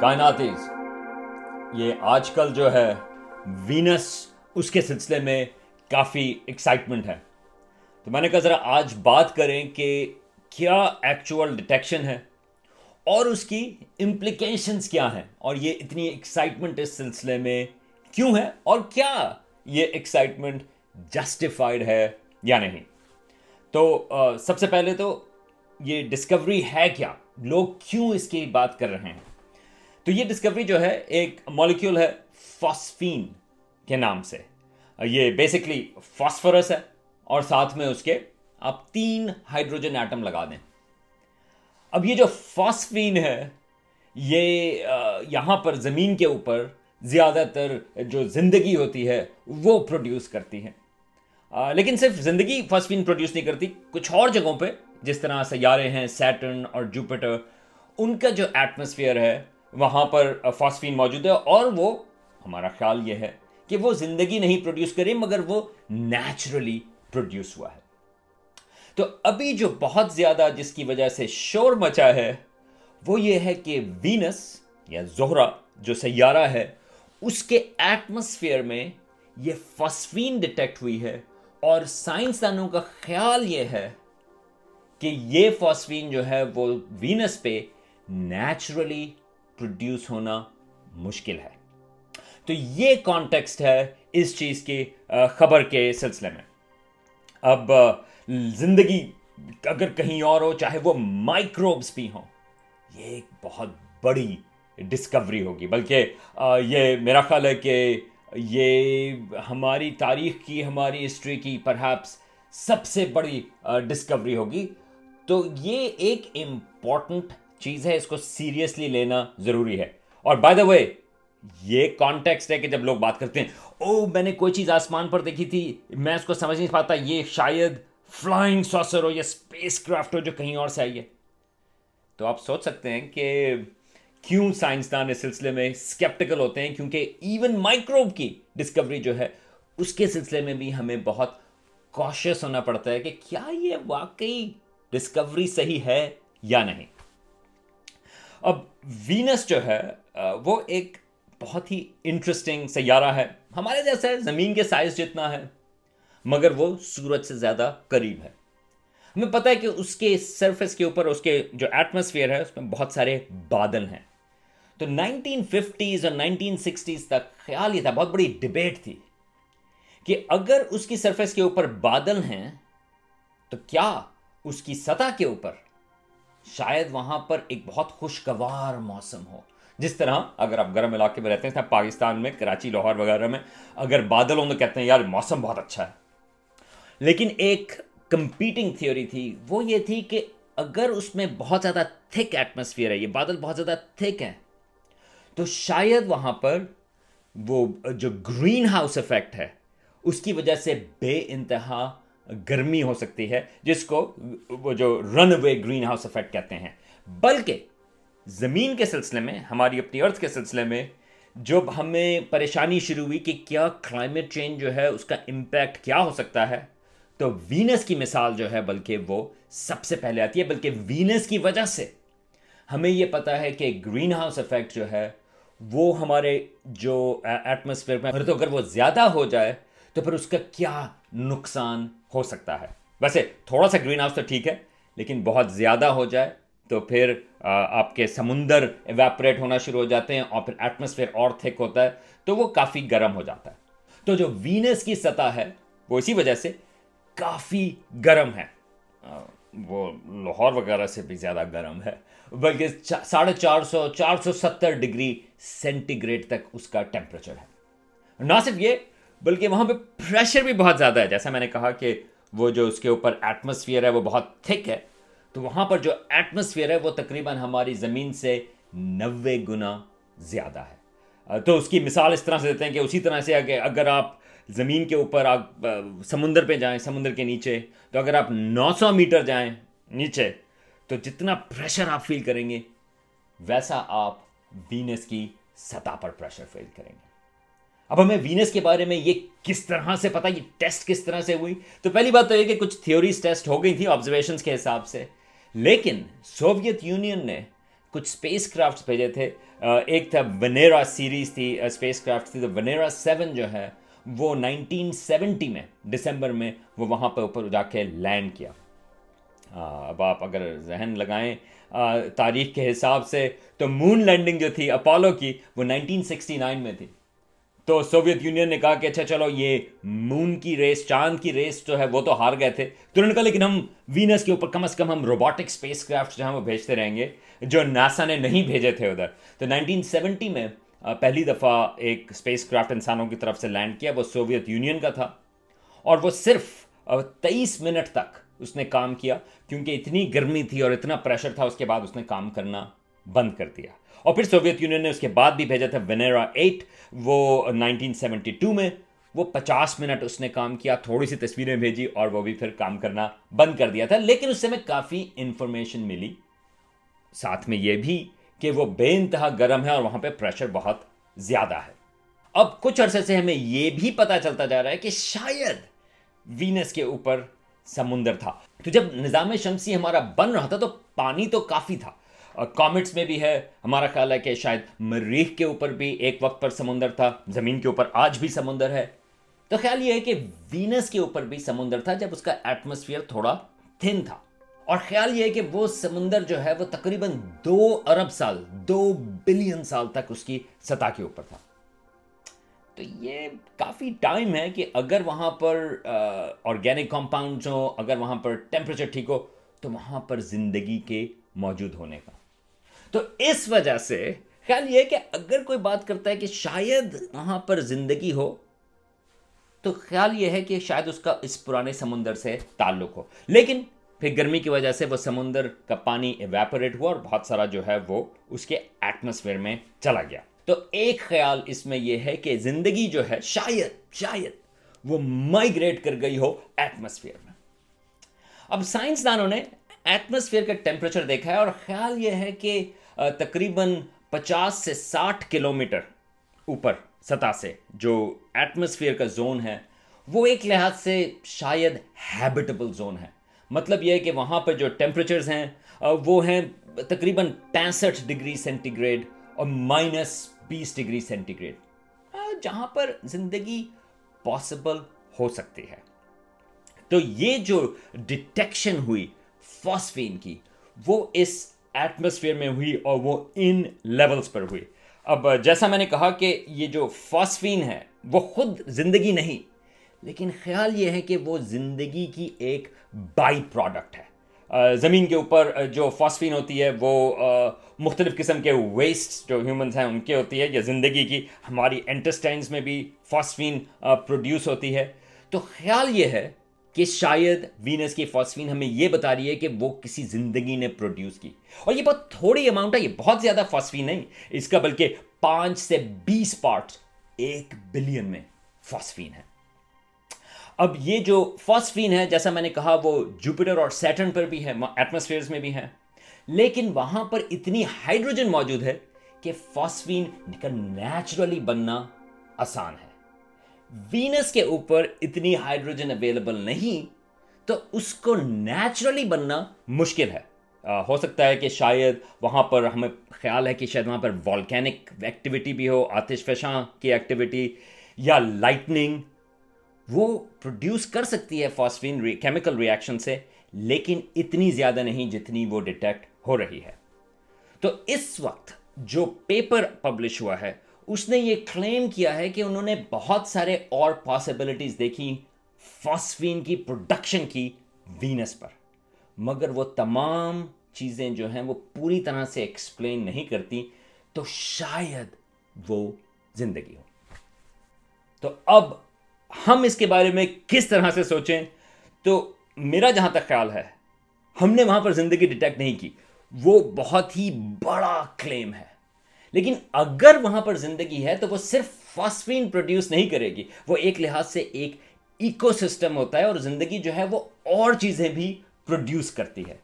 کائناتیز یہ آج کل جو ہے، وینس اس کے سلسلے میں کافی ایکسائٹمنٹ ہے۔ تو میں نے کہا ذرا آج بات کریں کہ کیا ایکچوئل ڈیٹیکشن ہے اور اس کی امپلیکیشنز کیا ہیں اور یہ اتنی ایکسائٹمنٹ اس سلسلے میں کیوں ہے اور کیا یہ ایکسائٹمنٹ جسٹیفائڈ ہے یا نہیں۔ تو سب سے پہلے تو یہ ڈسکوری ہے کیا؟ لوگ کیوں اس کی بات کر رہے ہیں؟ تو یہ ڈسکوری جو ہے ایک مالیکیول ہے فاسفین کے نام سے۔ یہ بیسکلی فاسفورس ہے اور ساتھ میں اس کے آپ تین ہائیڈروجن ایٹم لگا دیں۔ اب یہ جو فاسفین ہے، یہ یہاں پر زمین کے اوپر زیادہ تر جو زندگی ہوتی ہے، وہ پروڈیوس کرتی ہے لیکن صرف زندگی فاسفین پروڈیوس نہیں کرتی، کچھ اور جگہوں پہ، جس طرح سیارے ہیں سیٹرن اور جوپیٹر، ان کا جو ایٹماسفیئر ہے وہاں پر فاسفین موجود ہے اور وہ ہمارا خیال یہ ہے کہ وہ زندگی نہیں پروڈیوس کرے، مگر وہ نیچرلی پروڈیوس ہوا ہے۔ تو ابھی جو بہت زیادہ جس کی وجہ سے شور مچا ہے، وہ یہ ہے کہ وینس یا زہرا جو سیارہ ہے، اس کے ایٹماسفیئر میں یہ فاسفین ڈیٹیکٹ ہوئی ہے اور سائنسدانوں کا خیال یہ ہے کہ یہ فاسفین جو ہے، وہ وینس پہ نیچرلی پروڈیوس ہونا مشکل ہے۔ تو یہ کانٹیکسٹ ہے اس چیز کی خبر کے سلسلے میں۔ اب زندگی اگر کہیں اور ہو، چاہے وہ مائکروبس بھی ہوں، یہ ایک بہت بڑی ڈسکوری ہوگی۔ بلکہ یہ میرا خیال ہے کہ یہ ہماری تاریخ کی، ہماری ہسٹری کی پرہیپس سب سے بڑی ڈسکوری ہوگی۔ تو یہ ایک امپورٹنٹ چیز ہے اس کو سیریسلی لینا ضروری ہے۔ اور بائی دا وے یہ کانٹیکسٹ ہے کہ جب لوگ بات کرتے ہیں او میں نے کوئی چیز آسمان پر دیکھی تھی، میں اس کو سمجھ نہیں پاتا، یہ شاید فلائنگ سوسر ہو یا اسپیس کرافٹ ہو جو کہیں اور سے آئی ہے۔ تو آپ سوچ سکتے ہیں کہ کیوں سائنسدان اس سلسلے میں اسکیپٹیکل ہوتے ہیں؟ کیونکہ ایون مائکروب کی ڈسکوری جو ہے، اس کے سلسلے میں بھی ہمیں بہت کوشش ہونا پڑتا ہے کہ کیا یہ واقعی ڈسکوری صحیح ہے یا نہیں۔ اب وینس جو ہے وہ ایک بہت ہی انٹرسٹنگ سیارہ ہے۔ ہمارے جیسا ہے زمین کے سائز جتنا ہے، مگر وہ سورج سے زیادہ قریب ہے۔ ہمیں پتہ ہے کہ اس کے سرفیس کے اوپر، اس کے جو ایٹماسفیئر ہے، اس میں بہت سارے بادل ہیں۔ تو نائنٹین ففٹیز اور نائنٹین سکسٹیز تک، خیال یہ تھا، بہت بڑی ڈبیٹ تھی کہ اگر اس کی سرفیس کے اوپر بادل ہیں، تو کیا اس کی سطح کے اوپر شاید وہاں پر ایک بہت خوشگوار موسم ہو۔ جس طرح اگر آپ گرم علاقے میں رہتے ہیں پاکستان میں، کراچی، لاہور وغیرہ میں، اگر بادل ہوں تو کہتے ہیں، یار موسم بہت اچھا ہے لیکن ایک کمپیٹنگ تھیوری تھی، وہ یہ تھی کہ اگر اس میں بہت زیادہ تھک ایٹماسفیئر ہے، یہ بادل بہت زیادہ تھک ہیں، تو شاید وہاں پر وہ جو گرین ہاؤس افیکٹ ہے، اس کی وجہ سے بے انتہا گرمی ہو سکتی ہے، جس کو وہ جو runaway greenhouse effect کہتے ہیں۔ بلکہ زمین کے سلسلے میں، ہماری اپنی ارتھ کے سلسلے میں جب ہمیں پریشانی شروع ہوئی کہ کیا کلائمیٹ چینج جو ہے، اس کا امپیکٹ کیا ہو سکتا ہے، تو وینس کی مثال جو ہے، بلکہ وہ سب سے پہلے آتی ہے۔ بلکہ وینس کی وجہ سے ہمیں یہ پتا ہے کہ گرین ہاؤس افیکٹ جو ہے، وہ ہمارے جو ایٹماسفیئر میں تو اگر وہ زیادہ ہو جائے، تو پھر اس کا کیا نقصان ہو سکتا ہے۔ ویسے تھوڑا سا گرین ہاؤس تو ٹھیک ہے، لیکن بہت زیادہ ہو جائے تو پھر آپ کے سمندر ایویپریٹ ہونا شروع ہو جاتے ہیں اور پھر ایٹماسفیئر اور تھک ہوتا ہے، تو وہ کافی گرم ہو جاتا ہے۔ تو جو وینس کی سطح ہے، وہ اسی وجہ سے کافی گرم ہے۔ وہ لاہور وغیرہ سے بھی زیادہ گرم ہے، بلکہ ساڑھے چار سو چار سو ستر ڈگری سینٹی گریڈ تک اس کا ٹیمپریچر ہے۔ نہ صرف یہ بلکہ وہاں پہ پریشر بھی بہت زیادہ ہے۔ جیسا میں نے کہا کہ وہ جو اس کے اوپر ایٹماسفیئر ہے وہ بہت تھک ہے، تو وہاں پر جو ایٹماسفیئر ہے وہ تقریباً ہماری زمین سے نوے گنا زیادہ ہے۔ تو اس کی مثال اس طرح سے دیتے ہیں کہ اسی طرح سے اگر آپ زمین کے اوپر آپ، سمندر پہ جائیں، سمندر کے نیچے، تو اگر آپ نو سو میٹر جائیں نیچے، تو جتنا پریشر آپ فیل کریں گے، ویسا آپ وینس کی سطح پر پریشر فیل کریں گے۔ اب ہمیں وینس کے بارے میں یہ کس طرح سے پتا، یہ ٹیسٹ کس طرح سے ہوئی؟ تو پہلی بات تو یہ کہ کچھ تھیوریز ٹیسٹ ہو گئی تھی آبزرویشنس کے حساب سے۔ لیکن سوویت یونین نے کچھ اسپیس کرافٹس بھیجے تھے۔ ایک تھا ونیرا سیریز تھی اسپیس کرافٹ تھی۔ تو ونیرا سیون جو ہے، وہ نائنٹین سیونٹی میں دسمبر میں وہ وہاں پہ اوپر جا کے لینڈ کیا۔ اب آپ اگر ذہن لگائیں تاریخ کے حساب سے تو مون لینڈنگ جو تھی اپولو کی، وہ نائنٹین سکسٹی نائن میں تھی۔ تو سوویت یونین نے کہا کہ اچھا چلو یہ مون کی ریس، چاند کی ریس جو ہے وہ تو ہار گئے تھے۔ تو انہوں نے کہا، لیکن ہم وینس کے اوپر کم از کم ہم روبوٹک اسپیس کرافٹ جو ہیں وہ بھیجتے رہیں گے، جو ناسا نے نہیں بھیجے تھے ادھر۔ تو نائنٹین سیونٹی میں پہلی دفعہ ایک اسپیس کرافٹ انسانوں کی طرف سے لینڈ کیا، وہ سوویت یونین کا تھا۔ اور وہ صرف تیئیس منٹ تک اس نے کام کیا، کیونکہ اتنی گرمی تھی اور اتنا پریشر تھا، اس کے بعد اس نے کام کرنا بند کر دیا۔ اور پھر سوویت یونین نے اس کے بعد بھی بھیجا تھا ونیرا ایٹ، وہ نائنٹین سیونٹی ٹو میں، وہ پچاس منٹ اس نے کام کیا، تھوڑی سی تصویریں بھیجی اور وہ بھی پھر کام کرنا بند کر دیا تھا۔ لیکن اس سے میں کافی انفارمیشن ملی۔ ساتھ میں یہ بھی کہ وہ بے انتہا گرم ہے اور وہاں پہ پریشر بہت زیادہ ہے۔ اب کچھ عرصے سے ہمیں یہ بھی پتا چلتا جا رہا ہے کہ شاید وینس کے اوپر سمندر تھا۔ تو جب نظام شمسی ہمارا بن رہا تھا تو پانی تو کافی تھا۔ کامنٹس میں بھی ہے۔ ہمارا خیال ہے کہ شاید مریخ کے اوپر بھی ایک وقت پر سمندر تھا، زمین کے اوپر آج بھی سمندر ہے۔ تو خیال یہ ہے کہ وینس کے اوپر بھی سمندر تھا جب اس کا ایٹماسفیئر تھوڑا تھن تھا۔ اور خیال یہ ہے کہ وہ سمندر جو ہے وہ تقریباً دو ارب سال، دو بلین سال تک اس کی سطح کے اوپر تھا۔ تو یہ کافی ٹائم ہے کہ اگر وہاں پر آرگینک کمپاؤنڈ ہو اگر وہاں پر ٹیمپریچر ٹھیک ہو، تو وہاں پر زندگی کے موجود ہونے کا۔ تو اس وجہ سے خیال یہ کہ اگر کوئی بات کرتا ہے کہ شاید وہاں پر زندگی ہو، تو خیال یہ ہے کہ شاید اس کا اس پرانے سمندر سے تعلق ہو۔ لیکن پھر گرمی کی وجہ سے وہ سمندر کا پانی ایویپوریٹ ہوا اور بہت سارا جو ہے وہ اس کے ایٹماسفیئر میں چلا گیا۔ تو ایک خیال اس میں یہ ہے کہ زندگی جو ہے شاید شاید وہ مائگریٹ کر گئی ہو ایٹماسفیئر میں۔ اب سائنسدانوں نے ایٹماسفیئر کا ٹیمپریچر دیکھا ہے اور خیال یہ ہے کہ تقریباً پچاس سے ساٹھ کلو میٹر اوپر، سطح سے، جو ایٹماسفیئر کا زون ہے، وہ ایک لحاظ سے شاید ہیبٹیبل زون ہے۔ مطلب یہ ہے کہ وہاں پہ جو ٹیمپریچرز ہیں uh, وہ ہیں تقریباً پینسٹھ ڈگری سینٹی گریڈ اور مائنس بیس ڈگری سینٹی گریڈ جہاں پر زندگی پاسبل ہو سکتی ہے۔ تو یہ جو ڈیٹیکشن ہوئی فاسفین کی۔ وہ اس ایٹماسفیئر میں ہوئی اور وہ ان لیولز پر ہوئی۔ اب جیسا میں نے کہا کہ یہ جو فاسفین ہے، وہ خود زندگی نہیں، لیکن خیال یہ ہے کہ وہ زندگی کی ایک بائی پروڈکٹ ہے زمین کے اوپر جو فاسفین ہوتی ہے، وہ مختلف قسم کے ویسٹ جو ہیومنز ہیں، ان کے ہوتی ہے، یا زندگی کی ہماری انٹسٹائنس میں بھی فاسفین پروڈیوس ہوتی ہے۔ تو خیال یہ ہے کہ شاید وینس کی فاسفین ہمیں یہ بتا رہی ہے کہ وہ کسی زندگی نے پروڈیوس کی۔ اور یہ بہت تھوڑی اماؤنٹ ہے، یہ بہت زیادہ فاسفین نہیں۔ اس کا بلکہ پانچ سے بیس پارٹ ایک بلین میں فاسفین ہے۔ اب یہ جو فاسفین ہے، جیسا میں نے کہا، وہ جوپیٹر اور سیٹرن پر بھی ہے ایٹماسفیئر میں بھی ہے۔ لیکن وہاں پر اتنی ہائیڈروجن موجود ہے کہ فاسفین نیچرلی بننا آسان ہے۔ وینس کے اوپر اتنی ہائیڈروجن اویلیبل نہیں، تو اس کو نیچرلی بننا مشکل ہے۔ ہو سکتا ہے کہ شاید وہاں پر ہمیں خیال ہے کہ شاید وہاں پر والکینک ایکٹیویٹی بھی ہو، آتش فشاں کی ایکٹیویٹی یا لائٹننگ وہ پروڈیوس کر سکتی ہے فاسفین کیمیکل ریئیکشن سے، لیکن اتنی زیادہ نہیں جتنی وہ ڈیٹیکٹ ہو رہی ہے۔ تو اس وقت جو پیپر پبلش ہوا ہے اس نے یہ کلیم کیا ہے کہ انہوں نے بہت سارے اور پاسبلٹیز دیکھی فاسفین کی پروڈکشن کی وینس پر۔ مگر وہ تمام چیزیں جو ہیں وہ پوری طرح سے ایکسپلین نہیں کرتی، تو شاید وہ زندگی ہو۔ تو اب ہم اس کے بارے میں کس طرح سے سوچیں؟ تو میرا جہاں تک خیال ہے، ہم نے وہاں پر زندگی ڈیٹیکٹ نہیں کی۔ وہ بہت ہی بڑا کلیم ہے۔ لیکن اگر وہاں پر زندگی ہے تو وہ صرف فاسفین پروڈیوس نہیں کرے گی۔ وہ ایک لحاظ سے ایک ایکو سسٹم ہوتا ہے اور زندگی جو ہے وہ اور چیزیں بھی پروڈیوس کرتی ہے۔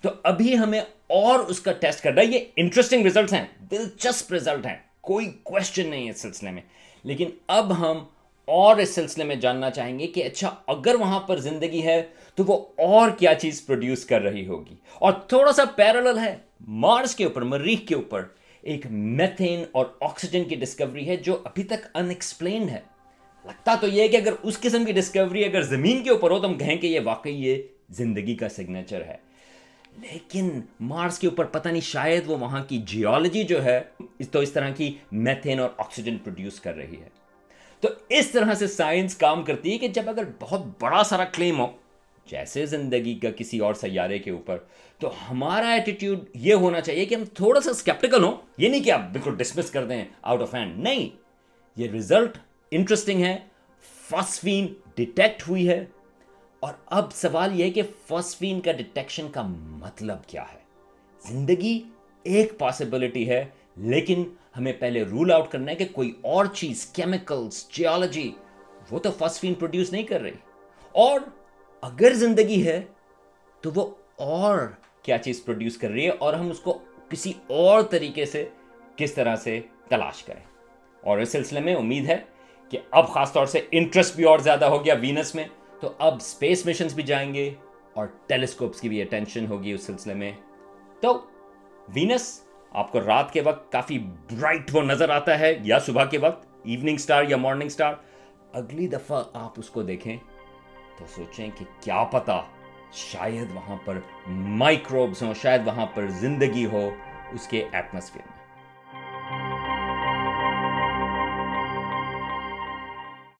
تو ابھی ہمیں اور اس کا ٹیسٹ کرنا ہے۔ یہ انٹرسٹنگ ریزلٹس ہیں، دلچسپ ریزلٹ ہیں، کوئی کوشچن نہیں ہے اس سلسلے میں۔ لیکن اب ہم اور اس سلسلے میں جاننا چاہیں گے کہ اچھا اگر وہاں پر زندگی ہے تو وہ اور کیا چیز پروڈیوس کر رہی ہوگی۔ اور تھوڑا سا پیرل ہے مارس کے اوپر مریخ کے اوپر۔ ایک میتھین اور آکسیجن کی ڈسکوری ہے جو ابھی تک ان ایکسپلینڈ ہے۔ لگتا تو یہ کہ اگر اس قسم کی ڈسکوری اگر زمین کے اوپر ہو تو ہم کہیں کہ یہ واقعی یہ زندگی کا سگنیچر ہے۔ لیکن مارس کے اوپر پتہ نہیں شاید وہ وہاں کی جیولوجی جو ہے تو اس طرح کی میتھین اور آکسیجن پروڈیوس کر رہی ہے۔ تو اس طرح سے سائنس کام کرتی ہے کہ جب اگر بہت بڑا سارا کلیم ہو، جیسے زندگی کا کسی اور سیارے کے اوپر تو ہمارا ایٹیٹیوڈ یہ ہونا چاہیے کہ ہم تھوڑا سا اسکیپٹیکل ہوں۔ یہ نہیں کہ آپ بالکل ڈسمس کر دیں آؤٹ آف ہینڈ نہیں۔ یہ ریزلٹ انٹرسٹنگ ہے۔ فاسفین ڈیٹیکٹ ہوئی ہے۔ اور اب سوال یہ ہے کہ فاسفین کا ڈیٹیکشن کا مطلب کیا ہے؟ زندگی ایک پاسبلٹی ہے، لیکن ہمیں پہلے رول آؤٹ کرنا ہے کہ کوئی اور چیز کیمیکلز جیولوجی وہ تو فاسفین پروڈیوس نہیں کر رہی۔ اور اگر زندگی ہے تو وہ اور کیا چیز پروڈیوس کر رہی ہے اور ہم اس کو کسی اور طریقے سے کس طرح سے تلاش کریں۔ اور اس سلسلے میں امید ہے کہ اب خاص طور سے انٹرسٹ بھی اور زیادہ ہو گیا وینس میں، تو اب اسپیس مشنز بھی جائیں گے اور ٹیلیسکوپس کی بھی اٹینشن ہوگی اس سلسلے میں۔ تو وینس آپ کو رات کے وقت کافی برائٹ وہ نظر آتا ہے، یا صبح کے وقت ایوننگ سٹار یا مارننگ سٹار اگلی دفعہ آپ اس کو دیکھیں تو سوچیں کہ کیا پتا شاید وہاں پر مائکروبس ہوں شاید وہاں پر زندگی ہو اس کے ایٹماسفیئر میں۔